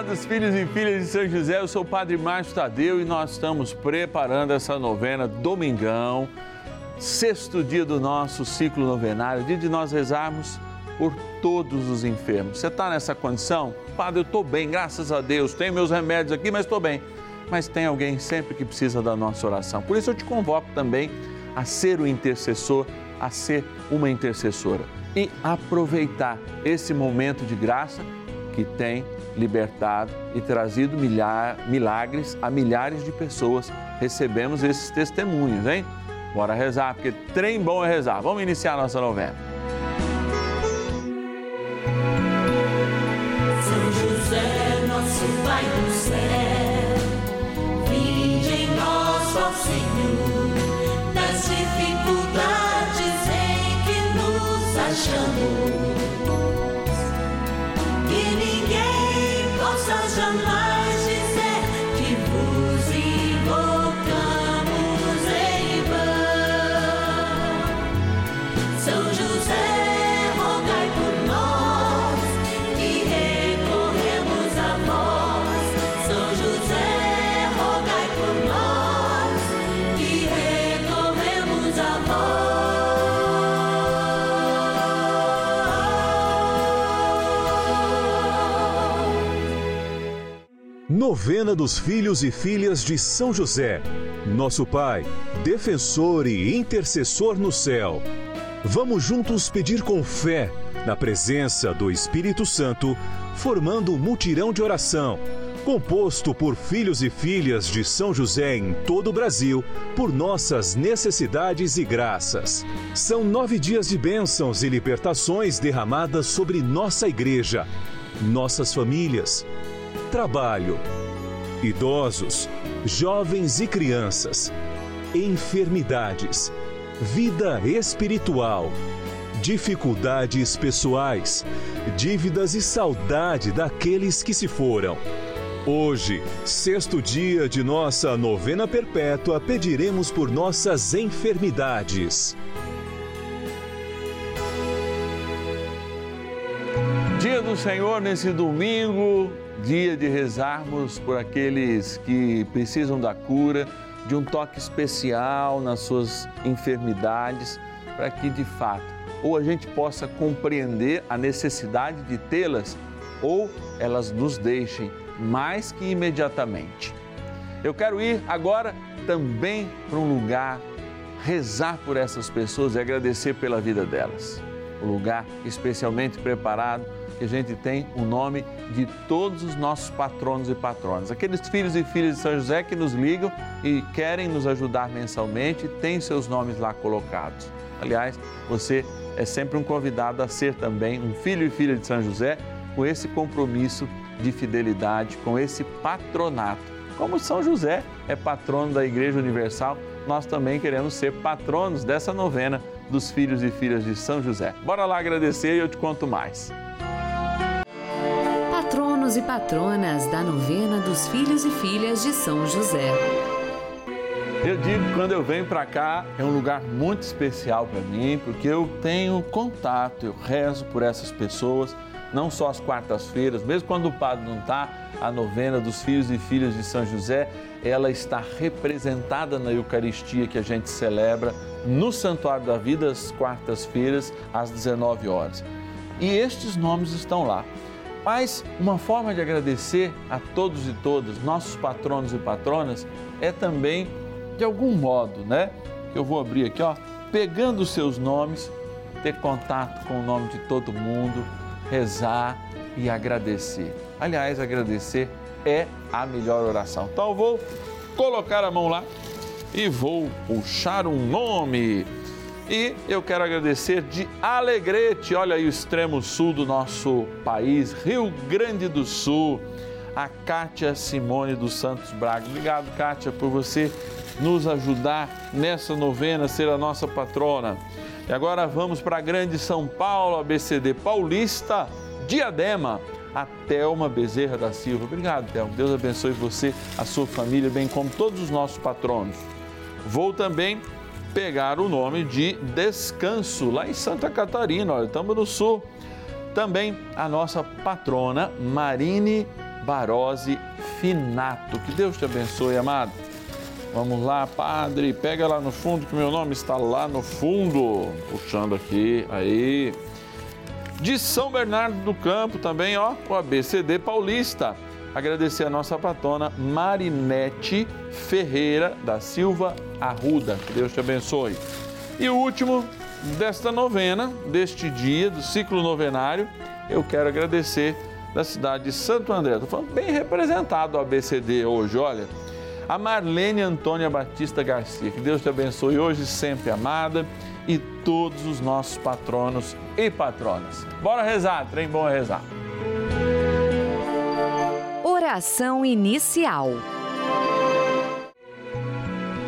amados filhos e filhas de São José, eu sou o Padre Márcio Tadeu e nós estamos preparando essa novena domingão, sexto dia do nosso ciclo novenário, dia de nós rezarmos por todos os enfermos. Você está nessa condição? Padre, eu estou bem, graças a Deus, tenho meus remédios aqui, mas estou bem. Mas tem alguém sempre que precisa da nossa oração. Por isso eu te convoco também a ser o intercessor, a ser uma intercessora e aproveitar esse momento de graça que tem libertado e trazido milhar, milagres a milhares de pessoas. Recebemos esses testemunhos, hein? Bora rezar, porque trem bom é rezar. Vamos iniciar a nossa novena. Novena dos Filhos e Filhas de São José. Nosso Pai, defensor e intercessor no céu. Vamos juntos pedir com fé, na presença do Espírito Santo, formando um mutirão de oração, composto por filhos e filhas de São José em todo o Brasil, por nossas necessidades e graças. São nove dias de bênçãos e libertações derramadas sobre nossa igreja, nossas famílias, trabalho, idosos, jovens e crianças, enfermidades, vida espiritual, dificuldades pessoais, dívidas e saudade daqueles que se foram. Hoje, sexto dia de nossa novena perpétua, pediremos por nossas enfermidades. Dia do Senhor nesse domingo, dia de rezarmos por aqueles que precisam da cura, de um toque especial nas suas enfermidades, para que de fato ou a gente possa compreender a necessidade de tê-las ou elas nos deixem mais que imediatamente. Eu quero ir agora também para um lugar, rezar por essas pessoas e agradecer pela vida delas. Um lugar especialmente preparado que a gente tem o nome de todos os nossos patronos e patronas, aqueles filhos e filhas de São José que nos ligam e querem nos ajudar mensalmente, têm seus nomes lá colocados. Aliás, você é sempre um convidado a ser também um filho e filha de São José com esse compromisso de fidelidade, com esse patronato. Como São José é patrono da Igreja Universal, nós também queremos ser patronos dessa novena dos filhos e filhas de São José. Bora lá agradecer e eu te conto mais. Patronos e patronas da novena dos filhos e filhas de São José. Eu digo que quando eu venho para cá é um lugar muito especial para mim, porque eu tenho contato, eu rezo por essas pessoas, não só às quartas-feiras, mesmo quando o padre não está, a novena dos filhos e filhas de São José, ela está representada na Eucaristia que a gente celebra no Santuário da Vida às quartas-feiras, às 19 horas. E estes nomes estão lá. Mas uma forma de agradecer a todos e todas, nossos patronos e patronas, é também de algum modo, né? Eu vou abrir aqui, ó, pegando os seus nomes, ter contato com o nome de todo mundo, rezar e agradecer. Aliás, agradecer é a melhor oração. Então eu vou colocar a mão lá e vou puxar um nome. E eu quero agradecer de Alegrete, olha aí o extremo sul do nosso país, Rio Grande do Sul, a Kátia Simone dos Santos Braga. Obrigado, Kátia, por você nos ajudar nessa novena, ser a nossa patrona. E agora vamos para a Grande São Paulo, ABCD Paulista, Diadema, a Thelma Bezerra da Silva. Obrigado, Thelma. Deus abençoe você, a sua família, bem como todos os nossos patronos. Vou também pegar o nome de Descanso, lá em Santa Catarina, olha, estamos no sul. Também a nossa patrona Marine Barose Finato. Que Deus te abençoe, amado. Vamos lá, padre, pega lá no fundo que meu nome está lá no fundo. Puxando aqui, aí. De São Bernardo do Campo também, ó, o ABCD Paulista. Agradecer a nossa patrona Marinete Ferreira da Silva Arruda. Que Deus te abençoe. E o último desta novena, deste dia, do ciclo novenário, eu quero agradecer da cidade de Santo André. Estou falando bem representado o ABCD hoje, olha. A Marlene Antônia Batista Garcia. Que Deus te abençoe hoje, sempre amada. E todos os nossos patronos e patronas. Bora rezar, trem bom é rezar. Oração inicial.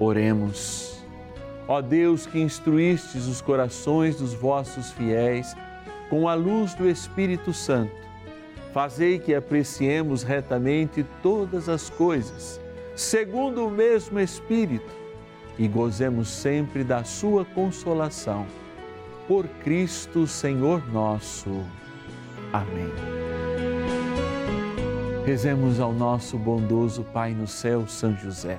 Oremos. Ó Deus que instruístes os corações dos vossos fiéis com a luz do Espírito Santo, fazei que apreciemos retamente todas as coisas, segundo o mesmo Espírito, e gozemos sempre da sua consolação. Por Cristo, Senhor nosso. Amém. Rezemos ao nosso bondoso Pai no céu, São José.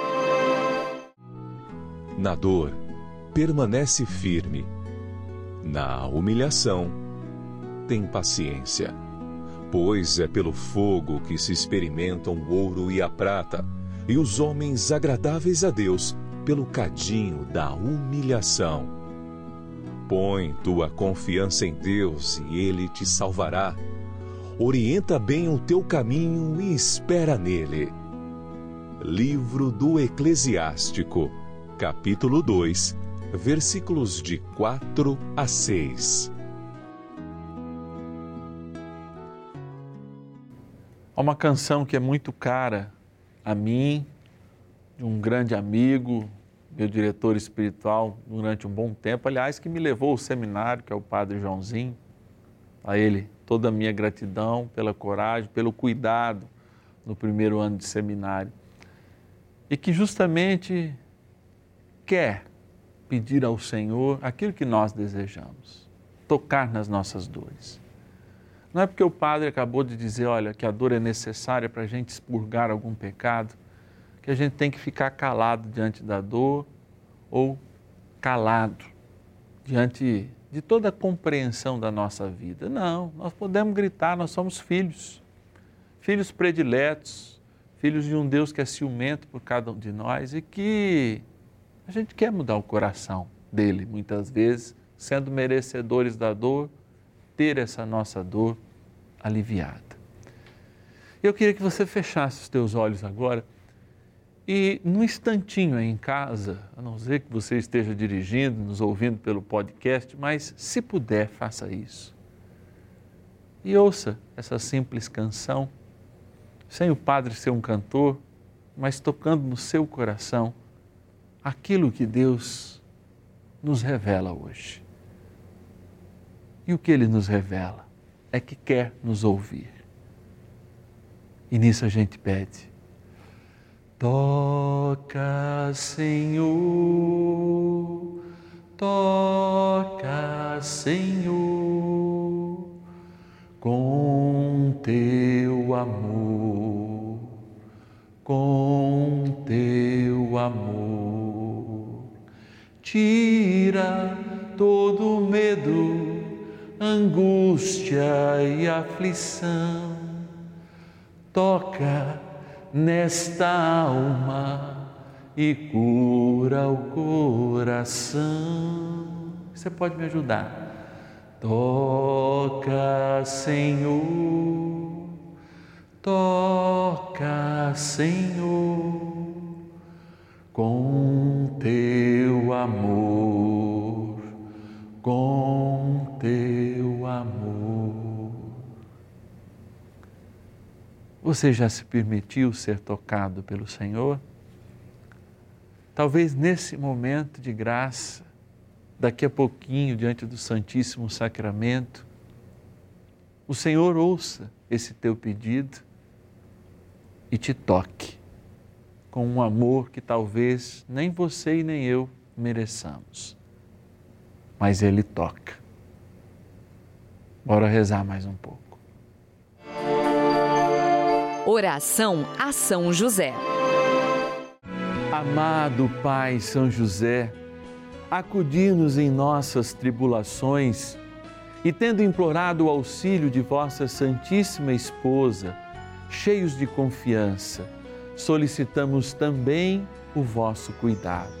Na dor, permanece firme. Na humilhação, tem paciência. Pois é pelo fogo que se experimentam o ouro e a prata, e os homens agradáveis a Deus pelo cadinho da humilhação. Põe tua confiança em Deus e Ele te salvará. Orienta bem o teu caminho e espera nele. Livro do Eclesiástico, capítulo 2, versículos de 4 a 6. Há uma canção que é muito cara a mim, de um grande amigo, meu diretor espiritual durante um bom tempo, aliás, que me levou ao seminário, que é o Padre Joãozinho. A ele toda a minha gratidão pela coragem, pelo cuidado no primeiro ano de seminário. E que justamente quer pedir ao Senhor aquilo que nós desejamos, tocar nas nossas dores. Não é porque o padre acabou de dizer, olha, que a dor é necessária para a gente expurgar algum pecado, que a gente tem que ficar calado diante da dor ou calado diante de toda a compreensão da nossa vida. Não, nós podemos gritar, nós somos filhos, filhos prediletos, filhos de um Deus que é ciumento por cada um de nós e que a gente quer mudar o coração dele, muitas vezes, sendo merecedores da dor, ter essa nossa dor aliviada. Eu queria que você fechasse os teus olhos agora e, num instantinho aí em casa, a não ser que você esteja dirigindo, nos ouvindo pelo podcast, mas se puder, faça isso. E ouça essa simples canção, sem o padre ser um cantor, mas tocando no seu coração aquilo que Deus nos revela hoje. E o que ele nos revela é que quer nos ouvir. E nisso a gente pede. Toca, Senhor, toca, Senhor, com teu amor, com teu amor tira todo medo, angústia e aflição. Toca nesta alma e cura o coração. Você pode me ajudar? Toca, Senhor. Toca, Senhor, com teu teu amor, com teu amor. Você já se permitiu ser tocado pelo Senhor? Talvez nesse momento de graça, daqui a pouquinho, diante do Santíssimo Sacramento, o Senhor ouça esse teu pedido e te toque com um amor que talvez nem você e nem eu mereçamos. Mas Ele toca. Bora rezar mais um pouco. Oração a São José. Amado Pai São José, acudir-nos em nossas tribulações e, tendo implorado o auxílio de vossa Santíssima Esposa, cheios de confiança, solicitamos também o vosso cuidado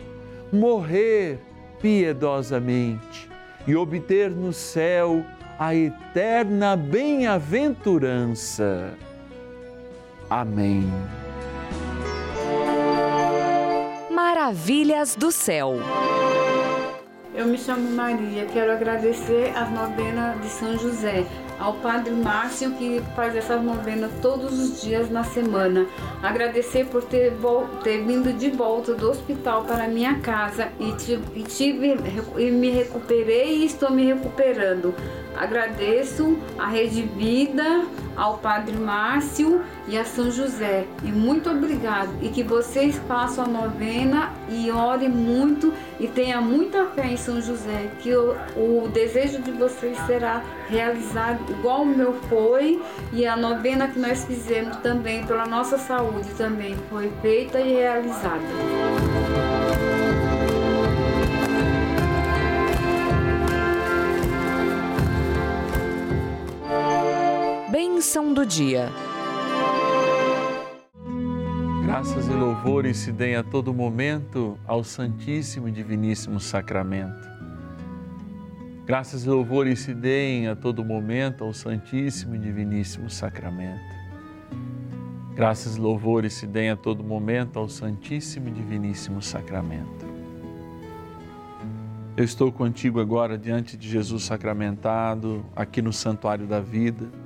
morrer piedosamente e obter no céu a eterna bem-aventurança. Amém. Maravilhas do céu. Eu me chamo Maria, quero agradecer a novena de São José, ao Padre Márcio que faz essa novena todos os dias na semana. Agradecer por ter, ter vindo de volta do hospital para minha casa e, tive, e, tive, e me recuperei e estou me recuperando. Agradeço à Rede Vida, ao Padre Márcio e a São José. E muito obrigado. E que vocês façam a novena e orem muito e tenha muita fé em São José, que o, o desejo de vocês será realizado igual o meu foi e a novena que nós fizemos também pela nossa saúde também foi feita e realizada. Lição do dia. Graças e louvores se deem a todo momento ao Santíssimo e Diviníssimo Sacramento. Graças e louvores se deem a todo momento ao Santíssimo e Diviníssimo Sacramento. Graças e louvores se deem a todo momento ao Santíssimo e Diviníssimo Sacramento. Eu estou contigo agora diante de Jesus sacramentado, aqui no Santuário da Vida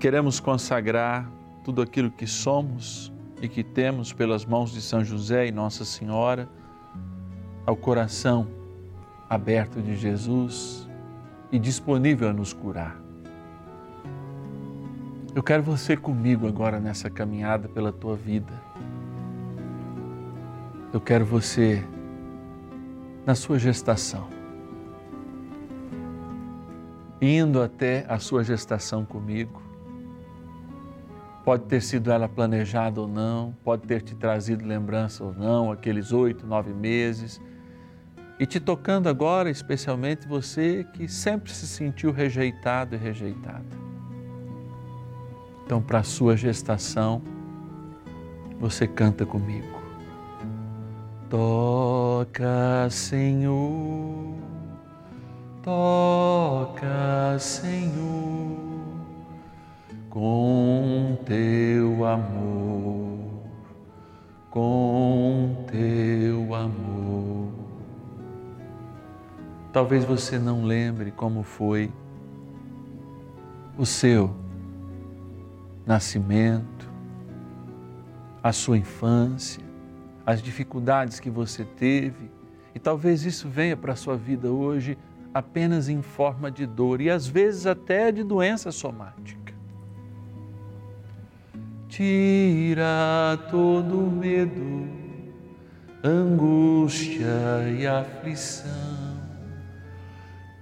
Queremos consagrar tudo aquilo que somos e que temos pelas mãos de São José e Nossa Senhora ao coração aberto de Jesus e disponível a nos curar. Eu quero você comigo agora nessa caminhada pela tua vida. Eu quero você na sua gestação, indo até a sua gestação comigo Pode ter sido ela planejada ou não, pode ter te trazido lembrança ou não, aqueles oito, nove meses. E te tocando agora, especialmente você que sempre se sentiu rejeitado e rejeitada. Então, para a sua gestação, você canta comigo. Toca, Senhor, toca, Senhor com teu amor, com teu amor. Talvez você não lembre como foi o seu nascimento, a sua infância, as dificuldades que você teve, e talvez isso venha para a sua vida hoje apenas em forma de dor e às vezes até de doença somática tira todo medo, angústia e aflição.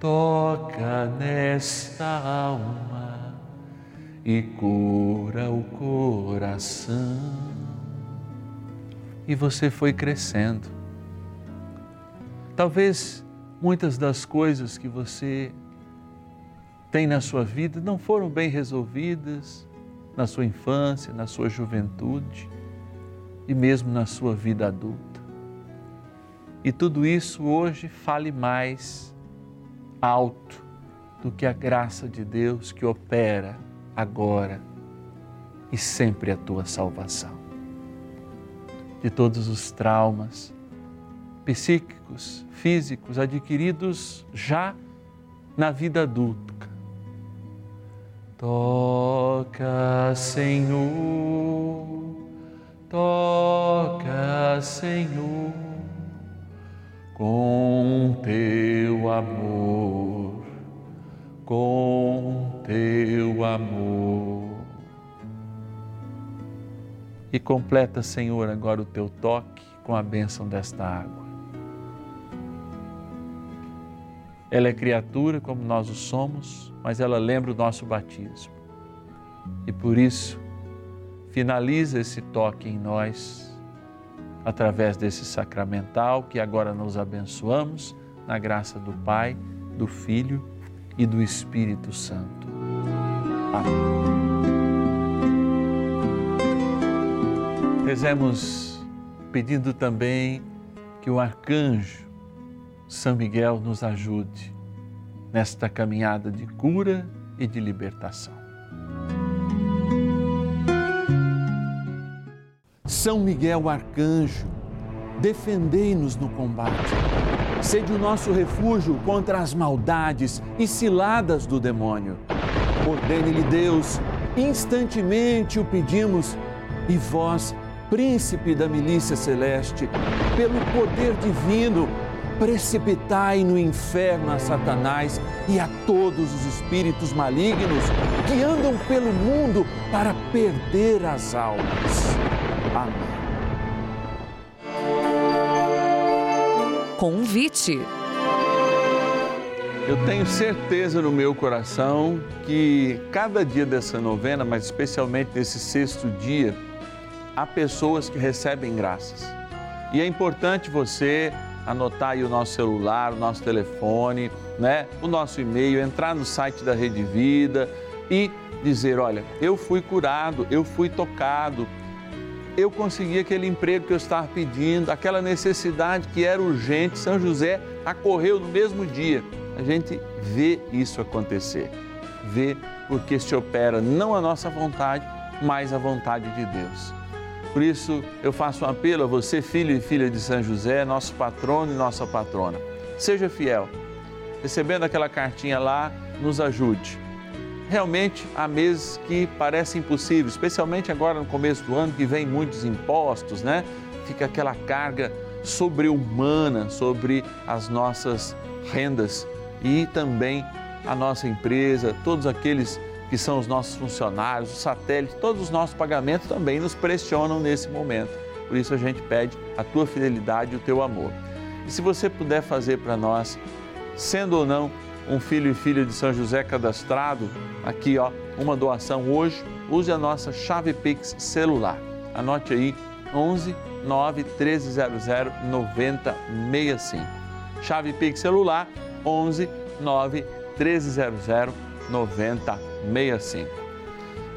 Toca nesta alma e cura o coração. E você foi crescendo. Talvez muitas das coisas que você tem na sua vida não foram bem resolvidas, na sua infância, na sua juventude e mesmo na sua vida adulta. E tudo isso hoje fale mais alto do que a graça de Deus que opera agora e sempre a tua salvação. De todos os traumas psíquicos, físicos adquiridos já na vida adulta Toca, Senhor, toca, Senhor, com teu amor, com teu amor. E completa, Senhor, agora o teu toque com a bênção desta água. Ela é criatura como nós o somos, mas ela lembra o nosso batismo. E por isso, finaliza esse toque em nós, através desse sacramental que agora nos abençoamos, na graça do Pai, do Filho e do Espírito Santo. Amém. Rezemos pedindo também que o arcanjo São Miguel nos ajude nesta caminhada de cura e de libertação. São Miguel Arcanjo, defendei-nos no combate. Sede o nosso refúgio contra as maldades e ciladas do demônio. Ordene-lhe Deus, instantemente o pedimos, e vós, príncipe da milícia celeste, pelo poder divino, precipitai no inferno a Satanás e a todos os espíritos malignos que andam pelo mundo para perder as almas. Amém. Convite. Eu tenho certeza no meu coração que cada dia dessa novena, mas especialmente nesse sexto dia, há pessoas que recebem graças. E é importante você anotar aí o nosso celular, o nosso telefone, né? o nosso e-mail, entrar no site da Rede Vida e dizer: olha, eu fui curado, eu fui tocado eu consegui aquele emprego que eu estava pedindo, aquela necessidade que era urgente. São José acorreu no mesmo dia. A gente vê isso acontecer. Vê porque se opera não a nossa vontade, mas a vontade de Deus. Por isso, eu faço um apelo a você, filho e filha de São José, nosso patrono e nossa patrona. Seja fiel. Recebendo aquela cartinha lá, nos ajude. Realmente há meses que parecem impossíveis, especialmente agora no começo do ano, que vem muitos impostos, né? Fica aquela carga sobre-humana sobre as nossas rendas e também a nossa empresa, todos aqueles que são os nossos funcionários, os satélites, todos os nossos pagamentos também nos pressionam nesse momento. Por isso a gente pede a tua fidelidade e o teu amor. E se você puder fazer para nós, sendo ou não um filho e filha de São José cadastrado, aqui ó, uma doação hoje, use a nossa chave Pix celular. Anote aí 11 9 1300 9065. Chave Pix celular 11 9 1300 9065.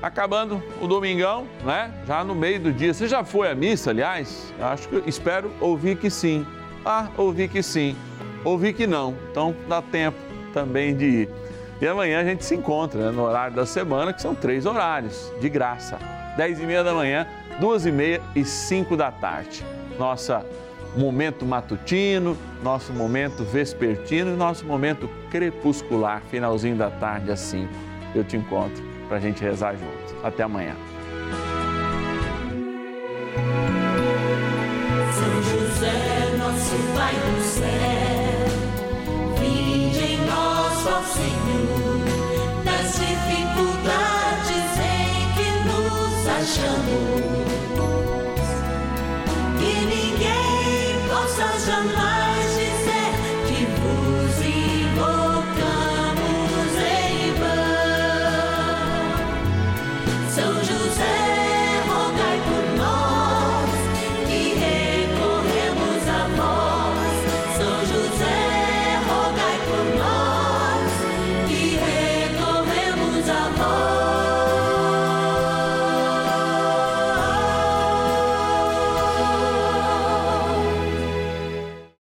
Acabando o domingão, né? Já no meio do dia. Você já foi à missa, aliás? Acho que espero ouvir que sim. Ah, ouvi que sim. Ouvi que não. Então dá tempo também de ir. E amanhã a gente se encontra né, no horário da semana, que são três horários, de graça. 10 e meia da manhã, duas e meia e 5 da tarde. Nossa momento matutino, nosso momento vespertino e nosso momento crepuscular, finalzinho da tarde às 5. Eu te encontro para a gente rezar juntos. Até amanhã. São José, nosso Pai do céu, vinde em nós, ó Senhor, nas dificuldades em que nos achamos. Que ninguém possa jamais